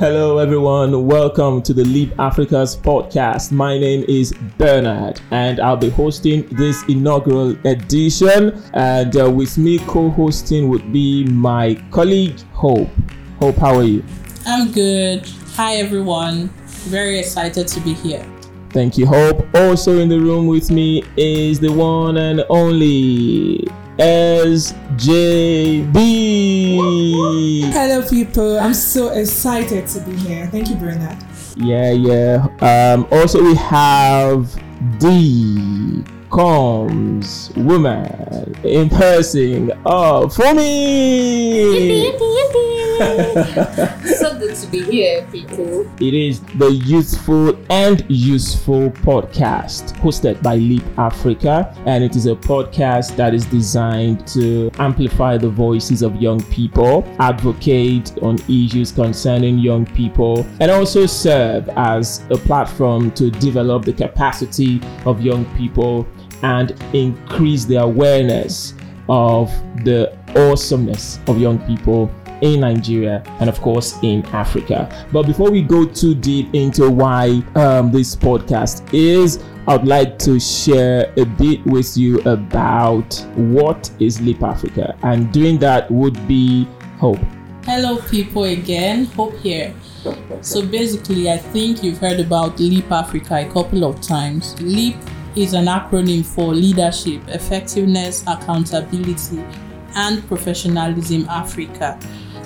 Hello, everyone. Welcome to the Leap Africa's podcast. My name is Bernard, and I'll be hosting this inaugural edition. And uh, with me co hosting would be my colleague, Hope. Hope, how are you? I'm good. Hi, everyone. Very excited to be here. Thank you, Hope. Also in the room with me is the one and only SJB. Hello, people. I'm so excited to be here. Thank you, Bernard. Yeah, yeah. Um, also, we have D comes woman in person. Oh, for me. so good to be here, people. It is the Youthful and Useful podcast hosted by Leap Africa, and it is a podcast that is designed to amplify the voices of young people, advocate on issues concerning young people, and also serve as a platform to develop the capacity of young people and increase the awareness of the awesomeness of young people in Nigeria and, of course, in Africa. But before we go too deep into why um, this podcast is, I'd like to share a bit with you about what is Leap Africa, and doing that would be Hope. Hello, people, again. Hope here. So, basically, I think you've heard about Leap Africa a couple of times. Leap is an acronym for leadership, effectiveness, accountability, and professionalism Africa.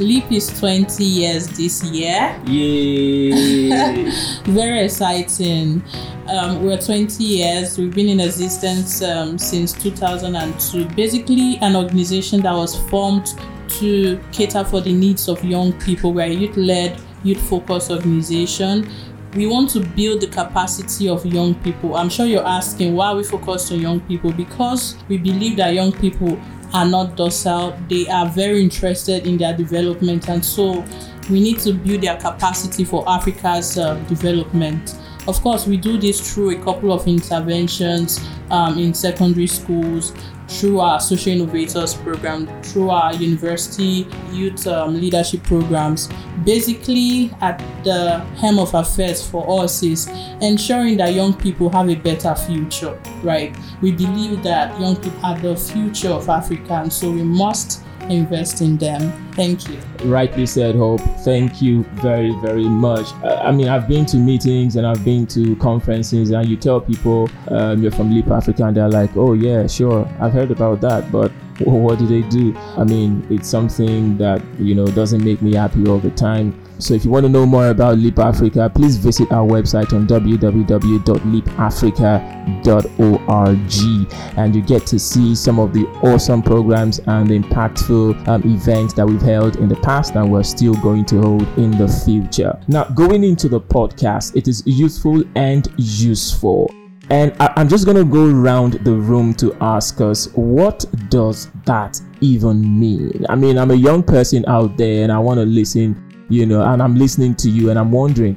Leap is 20 years this year. Yay! Very exciting. Um, we're 20 years. We've been in existence um, since 2002. Basically, an organization that was formed to cater for the needs of young people. We're a youth led, youth focused organization. We want to build the capacity of young people. I'm sure you're asking why we focus on young people because we believe that young people are not docile, they are very interested in their development, and so we need to build their capacity for Africa's uh, development. Of course, we do this through a couple of interventions um, in secondary schools, through our social innovators program, through our university youth um, leadership programs. Basically, at the hem of affairs for us is ensuring that young people have a better future, right? We believe that young people are the future of Africa, and so we must invest in them. Thank you. Rightly said, Hope. Thank you very, very much. Uh, I mean, I've been to meetings and I've been to conferences, and you tell people um, you're from Leap Africa, and they're like, oh, yeah, sure, I've heard about that, but what do they do? I mean, it's something that, you know, doesn't make me happy all the time. So if you want to know more about Leap Africa, please visit our website on www.leapafrica.org and you get to see some of the awesome programs and impactful um, events that we've held in the past and we're still going to hold in the future. Now, going into the podcast, it is youthful and useful. And I, am just gonna go around the room to ask us what does that even mean? I mean, I'm a young person out there and I want to listen you know, and I'm listening to you and I'm wondering,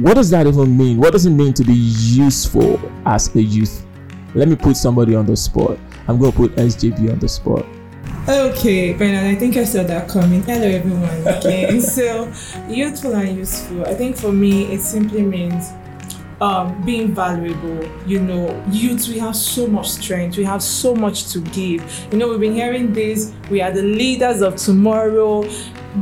what does that even mean? What does it mean to be useful as a youth? Let me put somebody on the spot. I'm going to put SJB on the spot. Okay, Bernard, I think I saw that coming. Hello, everyone. Okay, so youthful and useful. I think for me, it simply means um, being valuable. You know, youth, we have so much strength, we have so much to give. You know, we've been hearing this, we are the leaders of tomorrow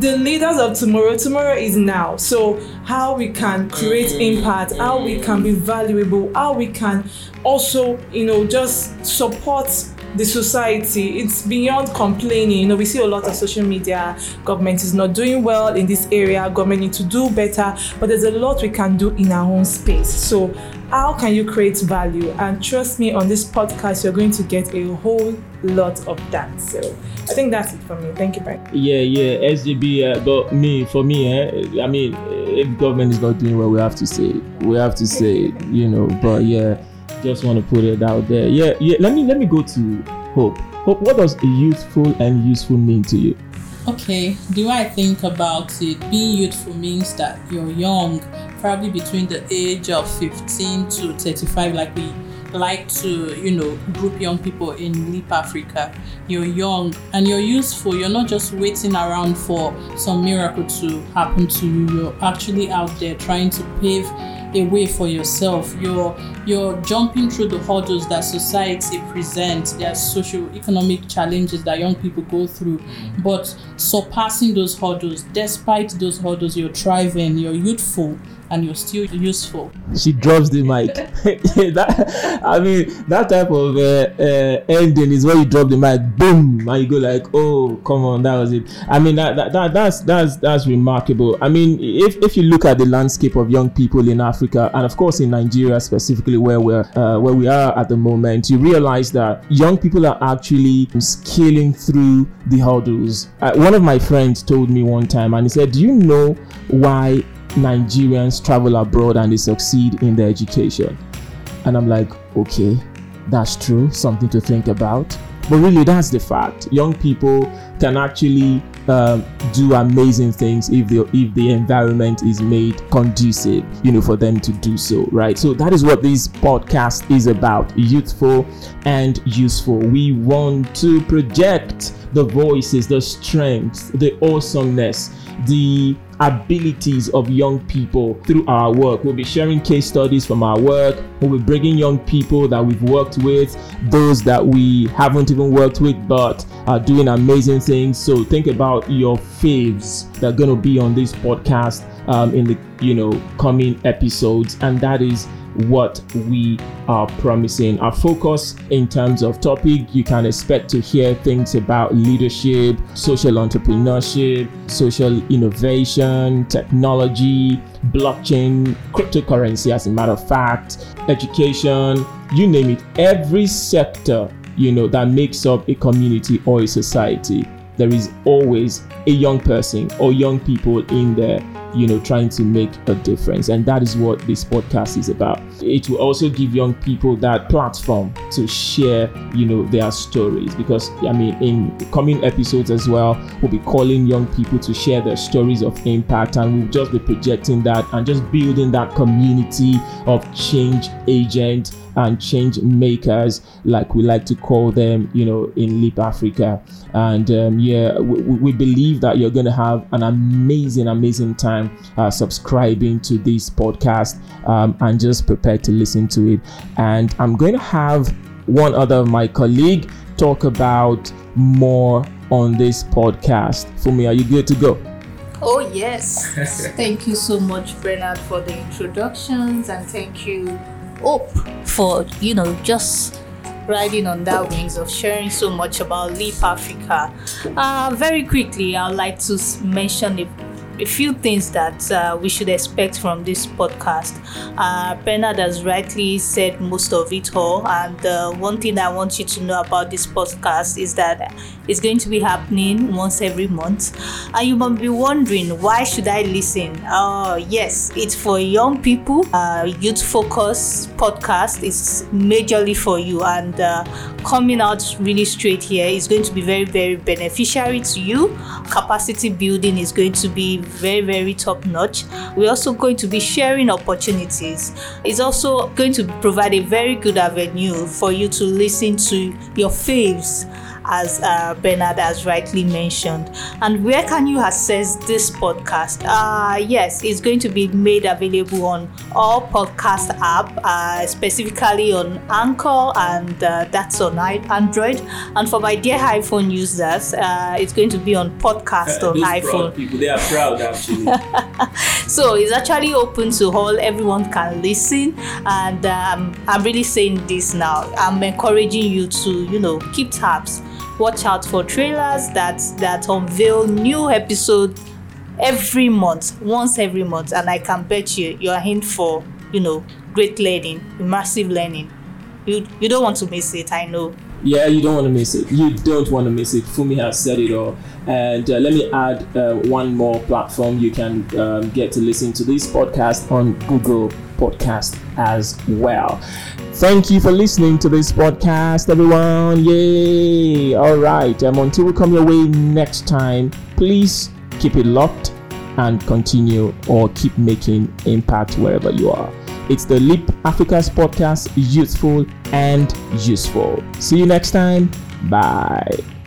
the leaders of tomorrow tomorrow is now so how we can create mm-hmm. impact how we can be valuable how we can also you know just support the society. It's beyond complaining. You know we see a lot of social media. Government is not doing well in this area. Government need to do better. But there's a lot we can do in our own space. So how can you create value? And trust me on this podcast you're going to get a whole lot of that. So i think that's it for me. Thank you Brian. yeah yeah SJB, uh, but me for me eh, i mean if government is not doing well we have to say we have to say you know but yeah just want to put it out there. Yeah, yeah. Let me let me go to Hope. Hope, what does youthful and useful mean to you? Okay, the way I think about it, being youthful means that you're young, probably between the age of 15 to 35, like we like to, you know, group young people in Leap Africa. You're young and you're useful. You're not just waiting around for some miracle to happen to you. You're actually out there trying to pave a way for yourself. You're you're jumping through the hurdles that society presents. There are socio-economic challenges that young people go through, but surpassing those hurdles, despite those hurdles, you're thriving. You're youthful and you're still useful. She drops the mic. that, I mean, that type of uh, uh, ending is where you drop the mic, boom, and you go like, "Oh, come on, that was it." I mean, that, that, that that's that's that's remarkable. I mean, if if you look at the landscape of young people in Africa, and of course in Nigeria specifically, where we're uh, where we are at the moment, you realize that young people are actually scaling through the hurdles. Uh, one of my friends told me one time, and he said, "Do you know why Nigerians travel abroad and they succeed in their education. And I'm like, okay, that's true, something to think about. But really, that's the fact. Young people can actually um, do amazing things if the if the environment is made conducive, you know, for them to do so, right? So that is what this podcast is about: youthful and useful. We want to project the voices, the strength, the awesomeness, the abilities of young people through our work. We'll be sharing case studies from our work. We'll be bringing young people that we've worked with, those that we haven't even worked with but are doing amazing things. So think about your faves that are going to be on this podcast um, in the you know coming episodes, and that is what we are promising. Our focus in terms of topic, you can expect to hear things about leadership, social entrepreneurship, social innovation, technology, blockchain, cryptocurrency, as a matter of fact, education, you name it, every sector you know that makes up a community or a society there is always a young person or young people in there you know, trying to make a difference. And that is what this podcast is about. It will also give young people that platform to share, you know, their stories. Because, I mean, in coming episodes as well, we'll be calling young people to share their stories of impact and we'll just be projecting that and just building that community of change agent and change makers, like we like to call them, you know, in Leap Africa. And um, yeah, we, we, believe that you're going to have an amazing, amazing time uh, subscribing to this podcast um, and just prepare to listen to it. And I'm going to have one other of my colleague talk about more on this podcast. Fumi, are you good to go? Oh, yes. thank you so much, Bernard, for the introductions, and thank you hope for you know just riding on that wings of sharing so much about Leap Africa. Uh, very quickly, I'd like to mention a a few things that uh, we should expect from this podcast. Uh, Bernard has rightly said most of it all, and uh, one thing I want you to know about this podcast is that it's going to be happening once every month, and you might be wondering why should I listen? Oh, yes, it's for young people. Uh, youth focus podcast is majorly for you, and uh, coming out really straight here is going to be very, very beneficiary to you. Capacity building is going to be very, very top notch. We're also going to be sharing opportunities. It's also going to provide a very good avenue for you to listen to your faves as uh, Bernard has rightly mentioned. And where can you access this podcast? Uh, yes, it's going to be made available on all podcast app, uh, specifically on Anchor, and uh, that's on Android. And for my dear iPhone users, uh, it's going to be on podcast on iPhone. people, they are proud actually. so it's actually open to all. Everyone can listen, and um, I'm really saying this now. I'm encouraging you to, you know, keep tabs watch out for trailers that that unveil new episode every month once every month and i can bet you you're in for you know great learning immersive learning you you don't want to miss it i know yeah you don't want to miss it you don't want to miss it fumi has said it all and uh, let me add uh, one more platform you can um, get to listen to this podcast on google podcast as well Thank you for listening to this podcast, everyone. Yay! All right. Um, until we come your way next time, please keep it locked and continue or keep making impact wherever you are. It's the Leap Africa's podcast, Youthful and Useful. See you next time. Bye.